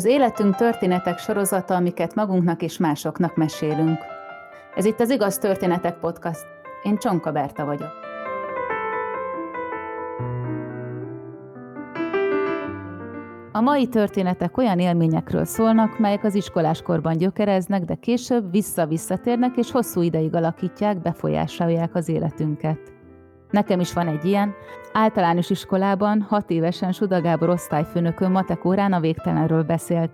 Az életünk történetek sorozata, amiket magunknak és másoknak mesélünk. Ez itt az Igaz Történetek Podcast. Én Csonka Berta vagyok. A mai történetek olyan élményekről szólnak, melyek az iskoláskorban gyökereznek, de később vissza-visszatérnek és hosszú ideig alakítják, befolyásolják az életünket. Nekem is van egy ilyen. Általános iskolában, hat évesen Suda Gábor osztályfőnökön matek órán a végtelenről beszélt.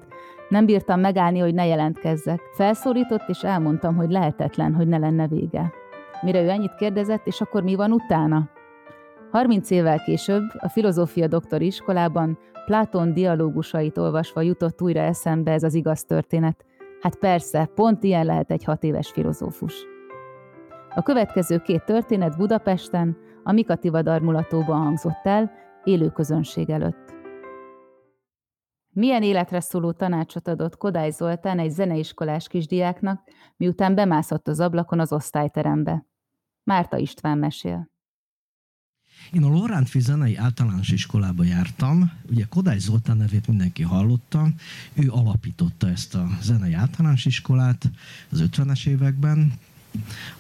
Nem bírtam megállni, hogy ne jelentkezzek. Felszólított, és elmondtam, hogy lehetetlen, hogy ne lenne vége. Mire ő ennyit kérdezett, és akkor mi van utána? 30 évvel később a filozófia doktori iskolában Platon dialógusait olvasva jutott újra eszembe ez az igaz történet. Hát persze, pont ilyen lehet egy hat éves filozófus. A következő két történet Budapesten, a Mikati Vadarmulatóban hangzott el, élő közönség előtt. Milyen életre szóló tanácsot adott Kodály Zoltán egy zeneiskolás kisdiáknak, miután bemászott az ablakon az osztályterembe? Márta István mesél. Én a Lorántfi zenei általános iskolába jártam, ugye Kodály Zoltán nevét mindenki hallotta, ő alapította ezt a zenei általános iskolát az 50-es években,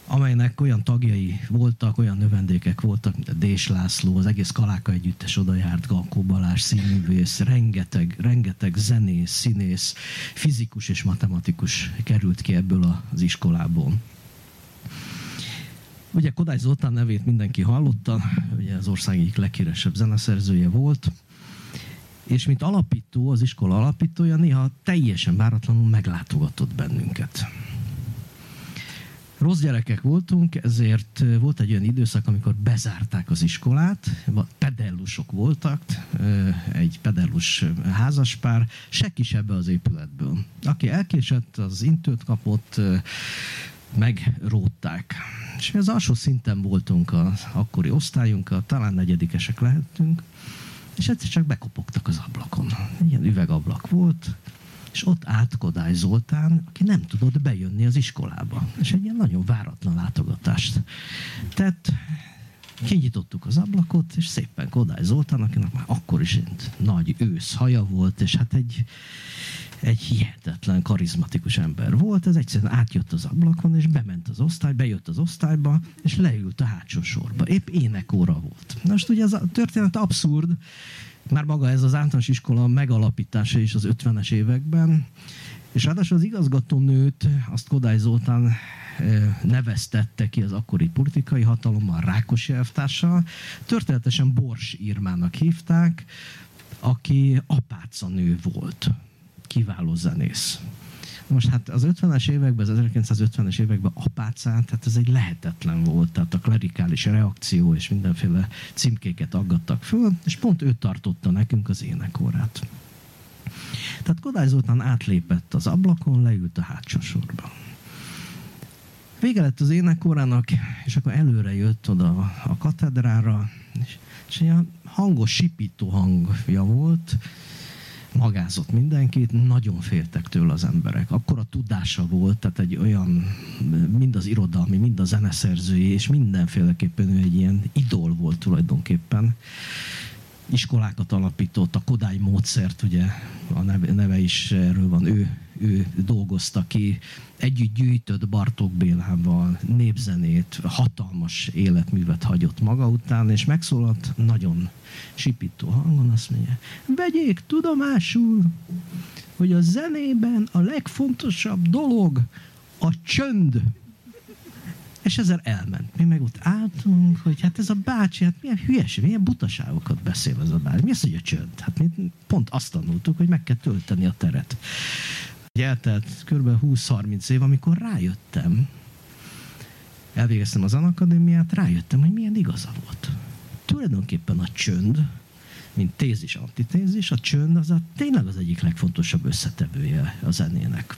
amelynek olyan tagjai voltak, olyan növendékek voltak, mint a Dés László, az egész Kaláka együttes oda járt, Galkó Balázs, színművész, rengeteg, rengeteg zenész, színész, fizikus és matematikus került ki ebből az iskolából. Ugye Kodály Zoltán nevét mindenki hallotta, ugye az ország egyik leghíresebb zeneszerzője volt, és mint alapító, az iskola alapítója néha teljesen váratlanul meglátogatott bennünket. Rossz gyerekek voltunk, ezért volt egy olyan időszak, amikor bezárták az iskolát, pedellusok voltak, egy pedellus házaspár, se ebbe az épületből. Aki elkésett, az intőt kapott, megrótták. És az alsó szinten voltunk az akkori osztályunkkal, talán negyedikesek lehettünk, és egyszer csak bekopogtak az ablakon. Ilyen üvegablak volt, és ott állt Kodály Zoltán, aki nem tudott bejönni az iskolába. És egy ilyen nagyon váratlan látogatást tett. Kinyitottuk az ablakot, és szépen Kodály Zoltán, akinek már akkor is egy nagy ősz haja volt, és hát egy, egy hihetetlen karizmatikus ember volt, ez egyszerűen átjött az ablakon, és bement az osztály, bejött az osztályba, és leült a hátsó sorba. Épp énekóra volt. Most ugye ez a történet abszurd, már maga ez az általános iskola megalapítása is az 50-es években, és ráadásul az igazgatónőt, azt Kodály Zoltán eh, neveztette ki az akkori politikai hatalommal, Rákosi elvtársa. Történetesen Bors Irmának hívták, aki apáca nő volt. Kiváló zenész. Most hát az 50-es években, az 1950-es években apácán, tehát ez egy lehetetlen volt, tehát a klerikális reakció és mindenféle címkéket aggattak föl, és pont ő tartotta nekünk az énekórát. Tehát Kodály Zoltán átlépett az ablakon, leült a hátsó sorba. Vége lett az énekórának, és akkor előre jött oda a katedrára, és, és a hangos sipító hangja volt, magázott mindenkit, nagyon féltek tőle az emberek. Akkor a tudása volt, tehát egy olyan, mind az irodalmi, mind a zeneszerzői, és mindenféleképpen ő egy ilyen idol volt tulajdonképpen iskolákat alapított, a Kodály módszert, ugye a neve, neve is erről van, ő, ő dolgozta ki, együtt gyűjtött Bartók Bélával népzenét, hatalmas életművet hagyott maga után, és megszólalt nagyon sipító hangon, azt mondja, vegyék tudomásul, hogy a zenében a legfontosabb dolog a csönd. És ezzel elment. Mi meg ott álltunk, hogy hát ez a bácsi, hát milyen hülyeség, milyen butaságokat beszél ez a bácsi. Mi az, hogy a csönd? Hát mi pont azt tanultuk, hogy meg kell tölteni a teret. Eltelt kb. 20-30 év, amikor rájöttem, elvégeztem az anakadémiát, rájöttem, hogy milyen igaza volt. Tulajdonképpen a csönd, mint tézis, antitézis, a csönd az a, tényleg az egyik legfontosabb összetevője a zenének.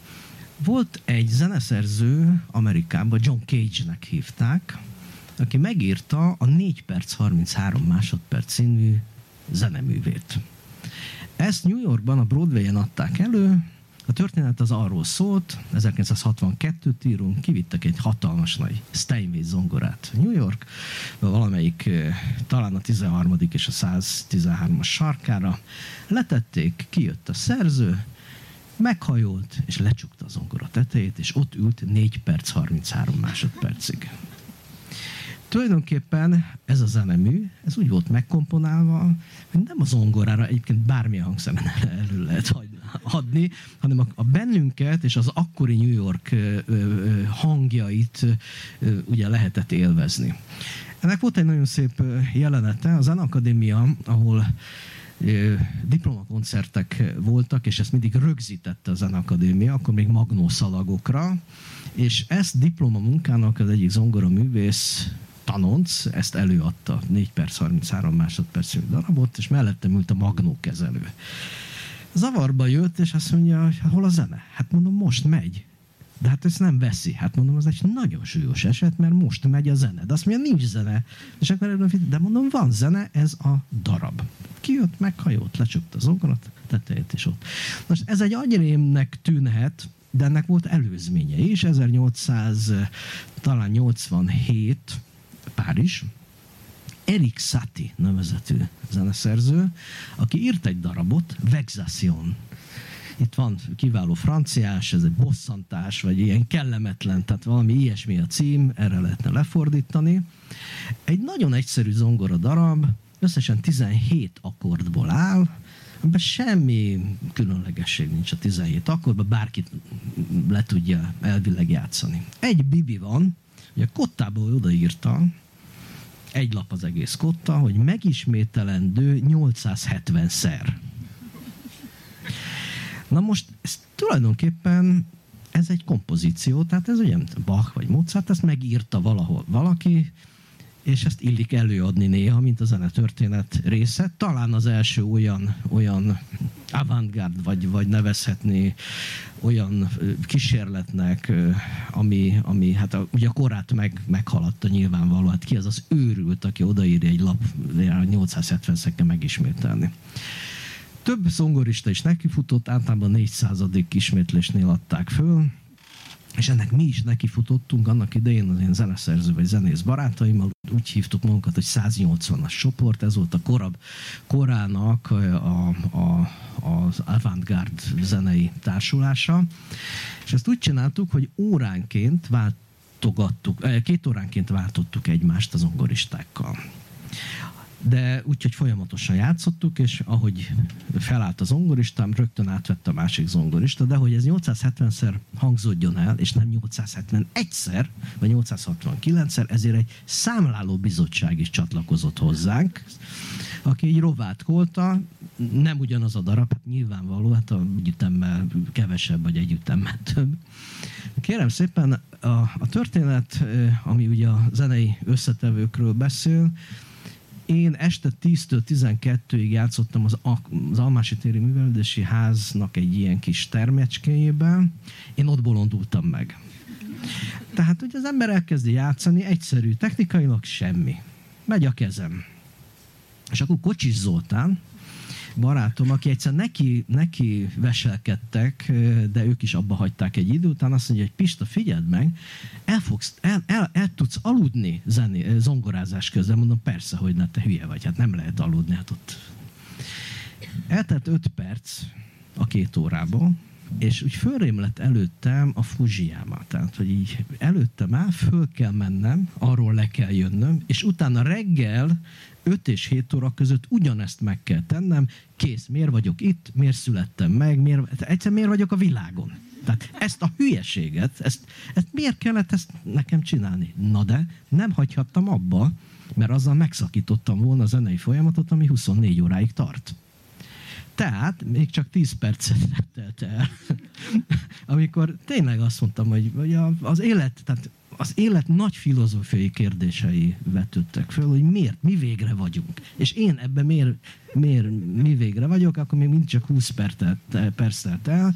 Volt egy zeneszerző Amerikában, John Cage-nek hívták, aki megírta a 4 perc 33 másodperc színű zeneművét. Ezt New Yorkban a Broadway-en adták elő, a történet az arról szólt, 1962-t írunk, kivittek egy hatalmas nagy Steinway zongorát New York, valamelyik eh, talán a 13. és a 113-as sarkára, letették, kijött a szerző, Meghajolt, és lecsukta az zongora tetejét, és ott ült 4 perc 33 másodpercig. Tulajdonképpen ez a zenemű, ez úgy volt megkomponálva, hogy nem az zongorára egyébként bármilyen hangszeren elő lehet adni, hanem a bennünket és az akkori New York hangjait ugye lehetett élvezni. Ennek volt egy nagyon szép jelenete, a Zenakadémia, ahol diplomakoncertek voltak, és ezt mindig rögzítette a Zenakadémia, akkor még magnószalagokra, és ezt diplomamunkának az egyik zongora művész Tanonc ezt előadta, 4 perc 33 másodpercű darabot, és mellettem ült a magnó kezelő. Zavarba jött, és azt mondja, hogy hol a zene? Hát mondom, most megy. De hát ezt nem veszi. Hát mondom, az egy nagyon súlyos eset, mert most megy a zene. De azt mondja, nincs zene. És akkor de mondom, van zene, ez a darab. Kijött, meghajolt, lecsukta az zongorat, tetejét is ott. Most ez egy agyrémnek tűnhet, de ennek volt előzménye is, 1800, talán 87, Párizs, Erik Satie nevezetű zeneszerző, aki írt egy darabot, Vexation. Itt van kiváló franciás, ez egy bosszantás, vagy ilyen kellemetlen, tehát valami ilyesmi a cím, erre lehetne lefordítani. Egy nagyon egyszerű zongora darab, összesen 17 akkordból áll, ebben semmi különlegesség nincs a 17 akkordban, bárkit le tudja elvileg játszani. Egy bibi van, Ugye Kottából odaírta, egy lap az egész kotta, hogy megismételendő 870-szer. Na most ez tulajdonképpen ez egy kompozíció, tehát ez ugye Bach vagy Mozart, ezt megírta valahol valaki, és ezt illik előadni néha, mint a zenetörténet része. Talán az első olyan, olyan avantgárd, vagy, vagy nevezhetné olyan kísérletnek, ami, ami hát a, ugye a korát meg, meghaladta nyilvánvalóan. Hát ki az az őrült, aki odaírja egy lap 870 szekke megismételni. Több zongorista is nekifutott, általában 400. ismétlésnél adták föl, és ennek mi is nekifutottunk annak idején az én zeneszerző vagy zenész barátaimmal, úgy hívtuk magunkat, hogy 180-as csoport, ez volt a korab, korának a, a, az avantgárd zenei társulása, és ezt úgy csináltuk, hogy óránként váltogattuk, eh, két óránként váltottuk egymást az ongoristákkal de úgyhogy folyamatosan játszottuk, és ahogy felállt az zongoristám, rögtön átvette a másik zongorista, de hogy ez 870-szer hangzódjon el, és nem 871-szer, vagy 869-szer, ezért egy számláló bizottság is csatlakozott hozzánk, aki így rovátkolta, nem ugyanaz a darab, hát nyilvánvaló, hát a együttemmel kevesebb, vagy együttemmel több. Kérem szépen, a, a történet, ami ugye a zenei összetevőkről beszél, én este 10-től 12-ig játszottam az, az Almási téri művelődési háznak egy ilyen kis termecskéjében. Én ott bolondultam meg. Tehát, hogy az ember elkezdi játszani, egyszerű, technikailag semmi. Megy a kezem. És akkor Kocsis Zoltán, barátom, aki egyszer neki, neki veselkedtek, de ők is abba hagyták egy idő után, azt mondja, hogy Pista, figyeld meg, el, fogsz, el, el, el tudsz aludni zené, zongorázás közben. Mondom, persze, hogy ne, te hülye vagy, hát nem lehet aludni, hát ott. Eltelt öt perc a két órából, és úgy fölrém lett előttem a Fujiyama. Tehát, hogy így előttem áll, föl kell mennem, arról le kell jönnöm, és utána reggel 5 és 7 óra között ugyanezt meg kell tennem, kész, miért vagyok itt, miért születtem meg, miért, egyszer miért vagyok a világon. Tehát ezt a hülyeséget, ezt, ezt miért kellett ezt nekem csinálni? Na de nem hagyhattam abba, mert azzal megszakítottam volna a zenei folyamatot, ami 24 óráig tart. Tehát még csak 10 percet telt el, amikor tényleg azt mondtam, hogy az élet, tehát az élet nagy filozófiai kérdései vetődtek föl, hogy miért, mi végre vagyunk. És én ebben miért, miért mi végre vagyok, akkor még mindig csak 20 perc telt el.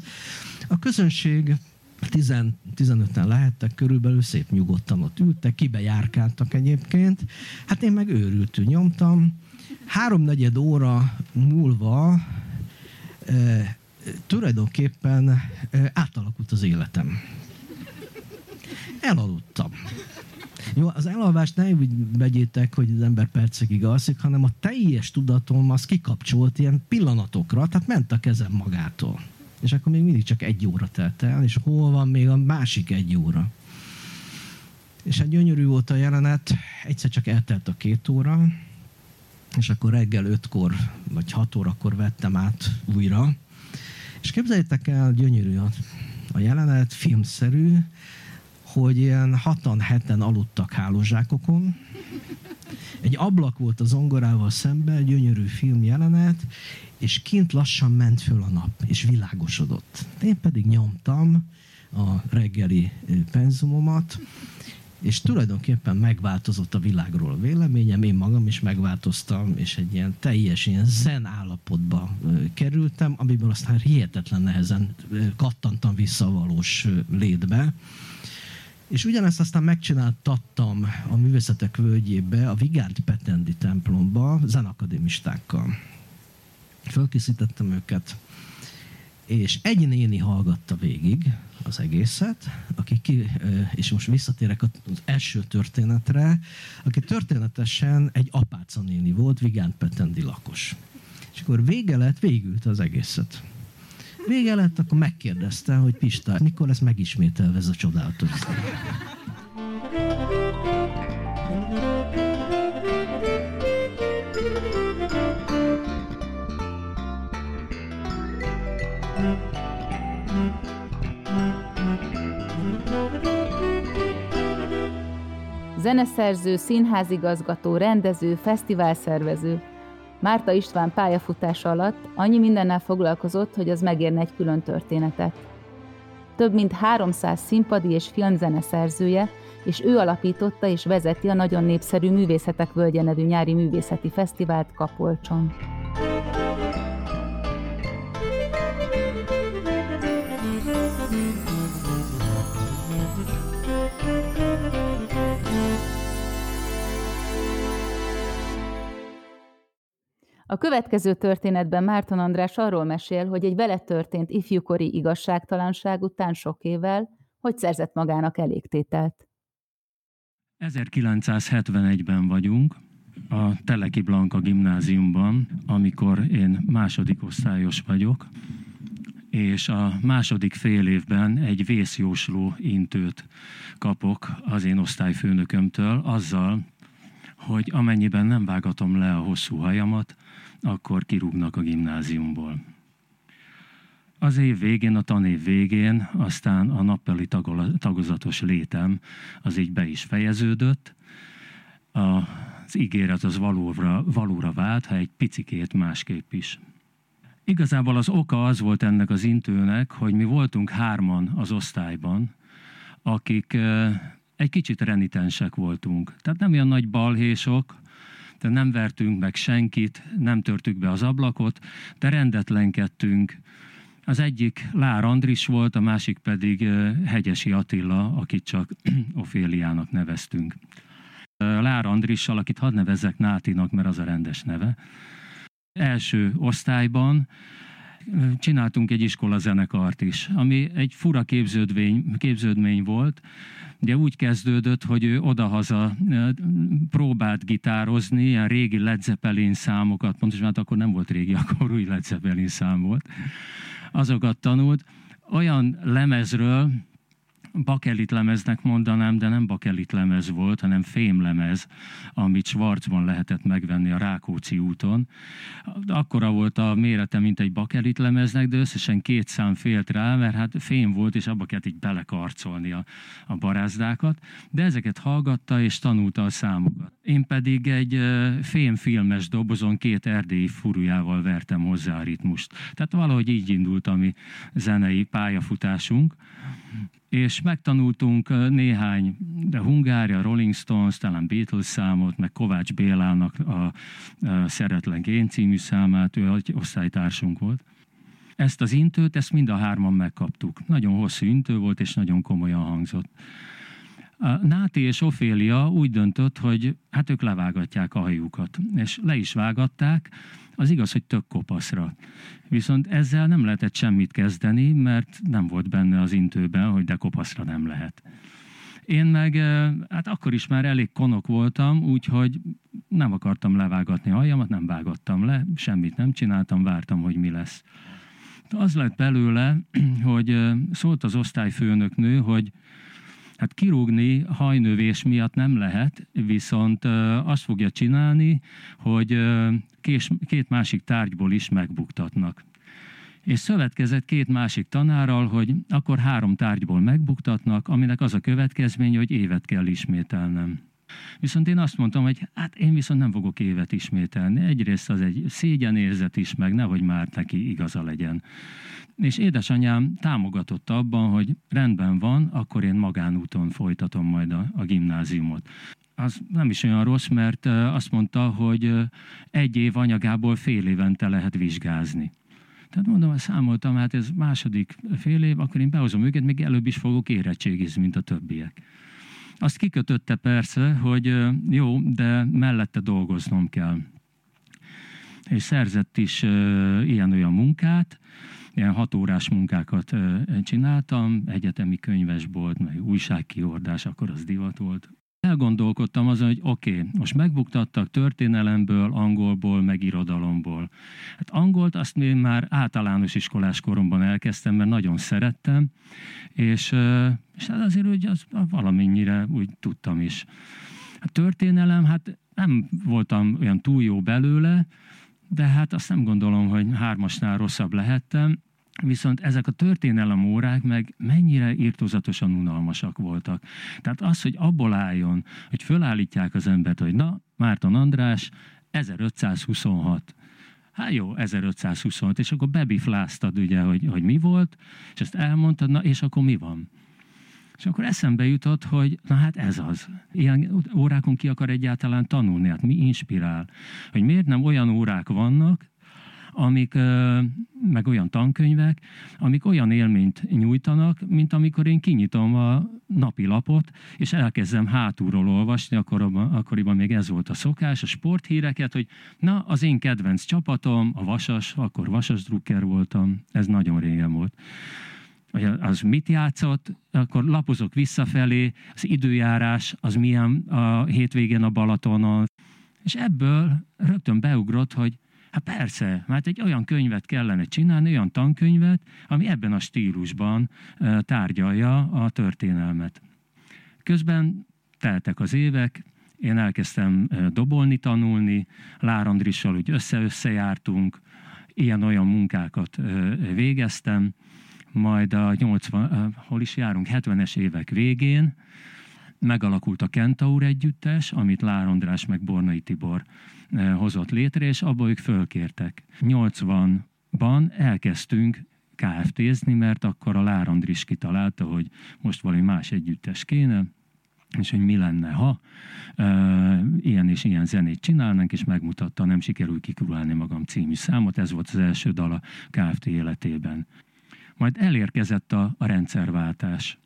A közönség 10-15-en lehettek körülbelül, szép nyugodtan ott ültek, kibe járkáltak egyébként. Hát én meg őrültül nyomtam. Háromnegyed óra múlva e, tulajdonképpen e, átalakult az életem elaludtam. Jó, az elalvást ne úgy vegyétek, hogy az ember percekig alszik, hanem a teljes tudatom az kikapcsolt ilyen pillanatokra, tehát ment a kezem magától. És akkor még mindig csak egy óra telt el, és hol van még a másik egy óra? És egy gyönyörű volt a jelenet, egyszer csak eltelt a két óra, és akkor reggel ötkor vagy hat órakor vettem át újra. És képzeljétek el, gyönyörű a, a jelenet, filmszerű, hogy ilyen hatan, heten aludtak hálózsákokon. Egy ablak volt az zongorával szemben, gyönyörű film jelenet, és kint lassan ment föl a nap, és világosodott. Én pedig nyomtam a reggeli penzumomat, és tulajdonképpen megváltozott a világról a véleményem, én magam is megváltoztam, és egy ilyen teljes ilyen zen állapotba kerültem, amiből aztán hihetetlen nehezen kattantam vissza a valós létbe. És ugyanezt aztán megcsináltattam a művészetek völgyébe, a Vigárd Petendi templomba zenakadémistákkal. Fölkészítettem őket, és egy néni hallgatta végig az egészet, aki ki, és most visszatérek az első történetre, aki történetesen egy apáca néni volt, Vigán Petendi lakos. És akkor vége lett, végült az egészet. Vége lett, akkor megkérdezte, hogy Pista, mikor lesz megismételve ez a csodálatos Zeneszerző, színházigazgató, rendező, fesztiválszervező. Márta István pályafutása alatt annyi mindennel foglalkozott, hogy az megérne egy külön történetet. Több mint 300 színpadi és filmzeneszerzője, és ő alapította és vezeti a nagyon népszerű Művészetek Völgye nevű nyári művészeti fesztivált Kapolcson. A következő történetben Márton András arról mesél, hogy egy vele történt ifjúkori igazságtalanság után sok évvel, hogy szerzett magának elégtételt. 1971-ben vagyunk, a Teleki Blanka gimnáziumban, amikor én második osztályos vagyok, és a második fél évben egy vészjósló intőt kapok az én osztályfőnökömtől, azzal, hogy amennyiben nem vágatom le a hosszú hajamat, akkor kirúgnak a gimnáziumból. Az év végén, a tanév végén, aztán a nappali tagozatos létem az így be is fejeződött. Az ígéret az valóra, valóra vált, ha egy picikét másképp is. Igazából az oka az volt ennek az intőnek, hogy mi voltunk hárman az osztályban, akik egy kicsit renitensek voltunk. Tehát nem olyan nagy balhésok, de nem vertünk meg senkit, nem törtük be az ablakot, de rendetlenkedtünk. Az egyik Lár Andris volt, a másik pedig Hegyesi Attila, akit csak Oféliának neveztünk. Lár Andrissal, akit hadd nevezzek Nátinak, mert az a rendes neve. Első osztályban csináltunk egy iskola zenekart is, ami egy fura képződmény, képződmény volt. Ugye úgy kezdődött, hogy ő odahaza próbált gitározni, ilyen régi Led Zeppelin számokat, pontosan hát akkor nem volt régi, akkor új Led Zeppelin szám volt. Azokat tanult. Olyan lemezről, bakelit lemeznek mondanám, de nem bakelit lemez volt, hanem fémlemez, amit Schwarzban lehetett megvenni a Rákóczi úton. Akkora volt a mérete, mint egy bakelit lemeznek, de összesen két szám félt rá, mert hát fém volt, és abba kellett így belekarcolni a, a barázdákat, de ezeket hallgatta és tanulta a számokat. Én pedig egy fémfilmes dobozon két erdélyi furujával vertem hozzá a ritmust. Tehát valahogy így indult a mi zenei pályafutásunk és megtanultunk néhány, de Hungária, Rolling Stones, talán Beatles számot, meg Kovács Bélának a, a Szeretlen Gén című számát, ő egy osztálytársunk volt. Ezt az intőt, ezt mind a hárman megkaptuk. Nagyon hosszú intő volt, és nagyon komolyan hangzott. A Náti és Ofélia úgy döntött, hogy hát ők levágatják a hajukat, és le is vágatták, az igaz, hogy tök kopaszra. Viszont ezzel nem lehetett semmit kezdeni, mert nem volt benne az intőben, hogy de kopaszra nem lehet. Én meg hát akkor is már elég konok voltam, úgyhogy nem akartam levágatni a hajamat, nem vágattam le, semmit nem csináltam, vártam, hogy mi lesz. Az lett belőle, hogy szólt az osztályfőnöknő, hogy Hát kirúgni hajnövés miatt nem lehet, viszont azt fogja csinálni, hogy két másik tárgyból is megbuktatnak. És szövetkezett két másik tanárral, hogy akkor három tárgyból megbuktatnak, aminek az a következménye, hogy évet kell ismételnem. Viszont én azt mondtam, hogy hát én viszont nem fogok évet ismételni. Egyrészt az egy szégyenérzet is, meg nehogy már neki igaza legyen. És édesanyám támogatott abban, hogy rendben van, akkor én magánúton folytatom majd a, a gimnáziumot az nem is olyan rossz, mert azt mondta, hogy egy év anyagából fél évente lehet vizsgázni. Tehát mondom, számoltam, hát ez második fél év, akkor én behozom őket, még előbb is fogok érettségizni, mint a többiek. Azt kikötötte persze, hogy jó, de mellette dolgoznom kell. És szerzett is ilyen-olyan munkát, ilyen hatórás munkákat csináltam, egyetemi könyvesbolt, meg újságkiordás, akkor az divat volt. Elgondolkodtam azon, hogy oké, okay, most megbuktattak történelemből, angolból, meg irodalomból. Hát angolt azt én már általános iskolás koromban elkezdtem, mert nagyon szerettem, és, és hát azért hogy az, valamennyire úgy tudtam is. A történelem, hát nem voltam olyan túl jó belőle, de hát azt nem gondolom, hogy hármasnál rosszabb lehettem. Viszont ezek a történelem órák meg mennyire írtózatosan unalmasak voltak. Tehát az, hogy abból álljon, hogy fölállítják az embert, hogy na, Márton András, 1526. Hát jó, 1526, és akkor bebifláztad ugye, hogy, hogy mi volt, és ezt elmondtad, na és akkor mi van? És akkor eszembe jutott, hogy na hát ez az. Ilyen órákon ki akar egyáltalán tanulni, hát mi inspirál? Hogy miért nem olyan órák vannak, amik, meg olyan tankönyvek, amik olyan élményt nyújtanak, mint amikor én kinyitom a napi lapot, és elkezdem hátulról olvasni, akkoriban, akkoriban még ez volt a szokás, a sporthíreket, hogy na, az én kedvenc csapatom, a Vasas, akkor Vasas Drucker voltam, ez nagyon régen volt hogy az mit játszott, akkor lapozok visszafelé, az időjárás, az milyen a hétvégén a Balatonon. És ebből rögtön beugrott, hogy Hát persze, mert egy olyan könyvet kellene csinálni, olyan tankönyvet, ami ebben a stílusban tárgyalja a történelmet. Közben teltek az évek, én elkezdtem dobolni, tanulni, Lár Andrissal úgy össze-össze jártunk, ilyen-olyan munkákat végeztem, majd a 80, hol is járunk, 70-es évek végén megalakult a Kentaur együttes, amit Lár András meg Bornai Tibor eh, hozott létre, és abból ők fölkértek. 80-ban elkezdtünk KFT-zni, mert akkor a Lár Andris kitalálta, hogy most valami más együttes kéne, és hogy mi lenne, ha e, ilyen és ilyen zenét csinálnánk, és megmutatta, nem sikerül kikurálni magam című számot, ez volt az első dal a KFT életében. Majd elérkezett a, a rendszerváltás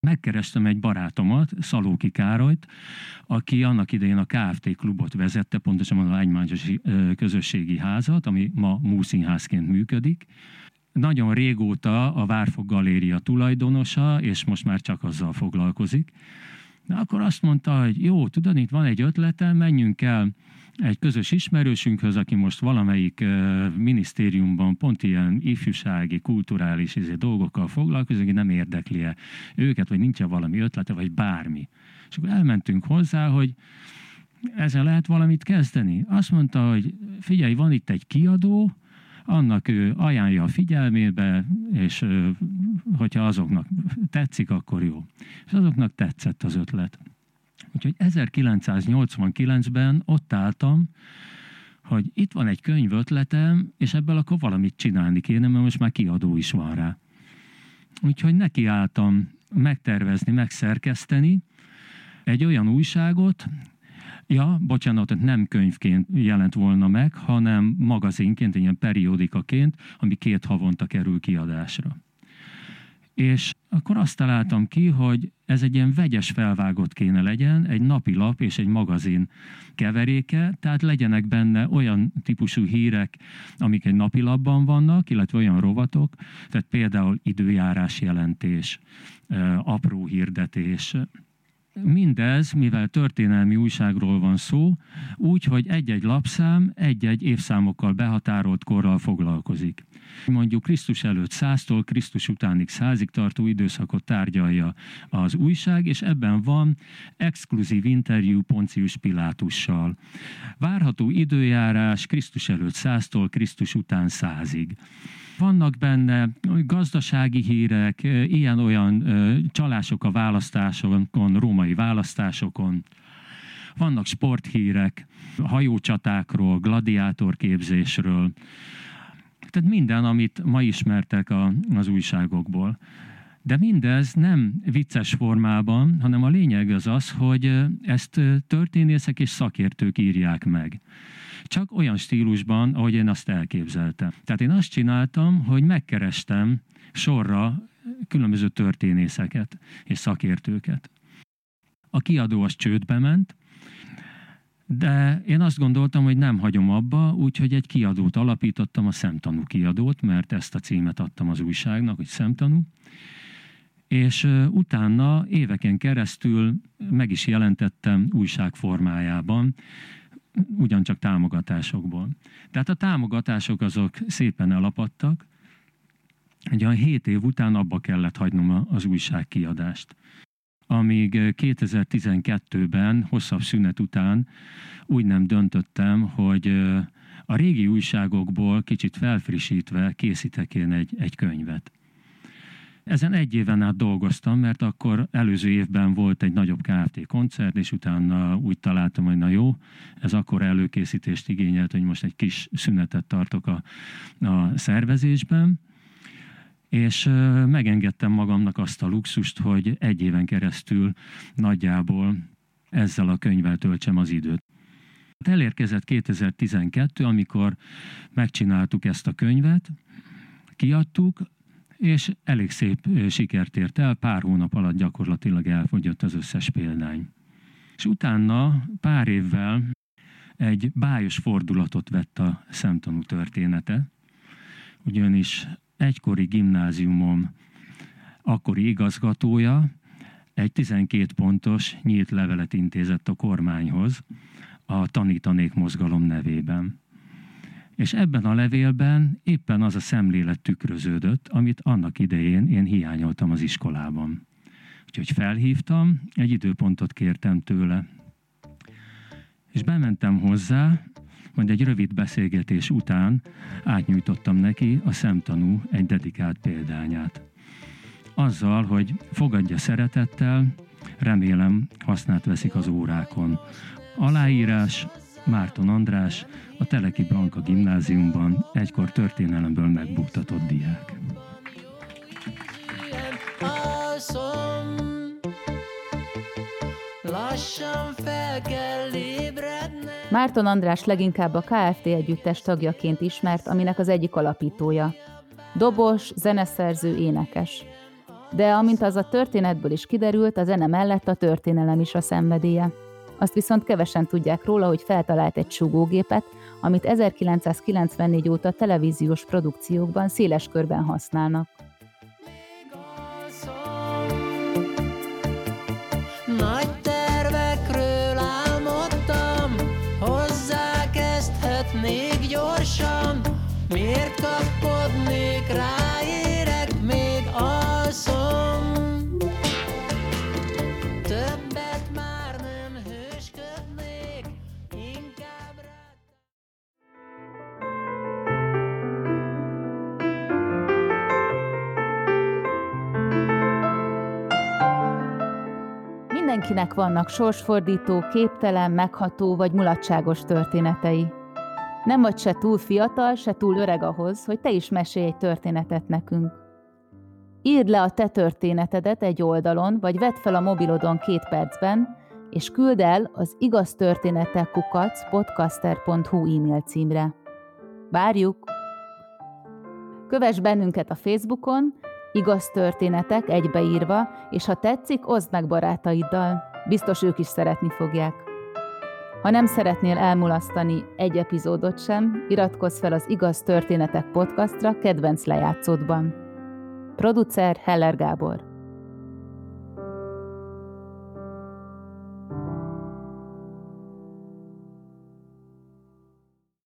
megkerestem egy barátomat, Szalóki Károlyt, aki annak idején a KFT klubot vezette, pontosan a Lánymányos közösségi házat, ami ma múszínházként működik. Nagyon régóta a Várfog Galéria tulajdonosa, és most már csak azzal foglalkozik. De akkor azt mondta, hogy jó, tudod, itt van egy ötletem, menjünk el egy közös ismerősünkhöz, aki most valamelyik minisztériumban pont ilyen ifjúsági, kulturális izé, dolgokkal foglalkozik, nem érdekli -e őket, vagy nincs -e valami ötlete, vagy bármi. És akkor elmentünk hozzá, hogy ezzel lehet valamit kezdeni. Azt mondta, hogy figyelj, van itt egy kiadó, annak ő ajánlja a figyelmébe, és hogyha azoknak tetszik, akkor jó. És azoknak tetszett az ötlet. Úgyhogy 1989-ben ott álltam, hogy itt van egy könyv ötletem, és ebből akkor valamit csinálni kéne, mert most már kiadó is van rá. Úgyhogy nekiálltam megtervezni, megszerkeszteni egy olyan újságot, ja, bocsánat, nem könyvként jelent volna meg, hanem magazinként, ilyen periódikaként, ami két havonta kerül kiadásra. És akkor azt találtam ki, hogy ez egy ilyen vegyes felvágott kéne legyen, egy napi lap és egy magazin keveréke, tehát legyenek benne olyan típusú hírek, amik egy napi lapban vannak, illetve olyan rovatok, tehát például időjárás jelentés, apró hirdetés, mindez, mivel történelmi újságról van szó, úgy, hogy egy-egy lapszám egy-egy évszámokkal behatárolt korral foglalkozik. Mondjuk Krisztus előtt száztól Krisztus utánig százig tartó időszakot tárgyalja az újság, és ebben van exkluzív interjú Poncius Pilátussal. Várható időjárás Krisztus előtt száztól Krisztus után százig. Vannak benne gazdasági hírek, ilyen-olyan csalások a választásokon, római választásokon, vannak sporthírek, hajócsatákról, gladiátorképzésről, tehát minden, amit ma ismertek a, az újságokból. De mindez nem vicces formában, hanem a lényeg az az, hogy ezt történészek és szakértők írják meg. Csak olyan stílusban, ahogy én azt elképzeltem. Tehát én azt csináltam, hogy megkerestem sorra különböző történészeket és szakértőket. A kiadó az csődbe ment, de én azt gondoltam, hogy nem hagyom abba, úgyhogy egy kiadót alapítottam, a Szemtanú kiadót, mert ezt a címet adtam az újságnak, hogy Szemtanú. És utána éveken keresztül meg is jelentettem újság formájában, ugyancsak támogatásokból. Tehát a támogatások azok szépen elapadtak, Ugye a hét év után abba kellett hagynom az újság kiadást amíg 2012-ben, hosszabb szünet után úgy nem döntöttem, hogy a régi újságokból kicsit felfrissítve készítek én egy, egy könyvet. Ezen egy éven át dolgoztam, mert akkor előző évben volt egy nagyobb KFT koncert, és utána úgy találtam, hogy na jó, ez akkor előkészítést igényelt, hogy most egy kis szünetet tartok a, a szervezésben és megengedtem magamnak azt a luxust, hogy egy éven keresztül nagyjából ezzel a könyvvel töltsem az időt. Elérkezett 2012, amikor megcsináltuk ezt a könyvet, kiadtuk, és elég szép sikert ért el, pár hónap alatt gyakorlatilag elfogyott az összes példány. És utána pár évvel egy bájos fordulatot vett a szemtanú története, ugyanis egykori gimnáziumom akkori igazgatója egy 12 pontos nyílt levelet intézett a kormányhoz a Tanítanék mozgalom nevében. És ebben a levélben éppen az a szemlélet tükröződött, amit annak idején én hiányoltam az iskolában. Úgyhogy felhívtam, egy időpontot kértem tőle. És bementem hozzá, majd egy rövid beszélgetés után átnyújtottam neki a szemtanú egy dedikált példányát. Azzal, hogy fogadja szeretettel, remélem hasznát veszik az órákon. Aláírás Márton András, a Teleki Blanka gimnáziumban egykor történelemből megbuktatott diák. Lassan fel kell Márton András leginkább a KFT együttes tagjaként ismert, aminek az egyik alapítója. Dobos, zeneszerző, énekes. De amint az a történetből is kiderült, a zene mellett a történelem is a szenvedélye. Azt viszont kevesen tudják róla, hogy feltalált egy sugógépet, amit 1994 óta televíziós produkciókban széles körben használnak. Mindenkinek vannak sorsfordító, képtelen, megható vagy mulatságos történetei. Nem vagy se túl fiatal, se túl öreg ahhoz, hogy te is mesélj egy történetet nekünk. Írd le a te történetedet egy oldalon, vagy vedd fel a mobilodon két percben, és küld el az igaz történetek kukac podcaster.hu e-mail címre. Várjuk! Kövess bennünket a Facebookon, Igaz történetek egybeírva, és ha tetszik, oszd meg barátaiddal. Biztos ők is szeretni fogják. Ha nem szeretnél elmulasztani egy epizódot sem, iratkozz fel az Igaz Történetek podcastra kedvenc lejátszódban. Producer Heller Gábor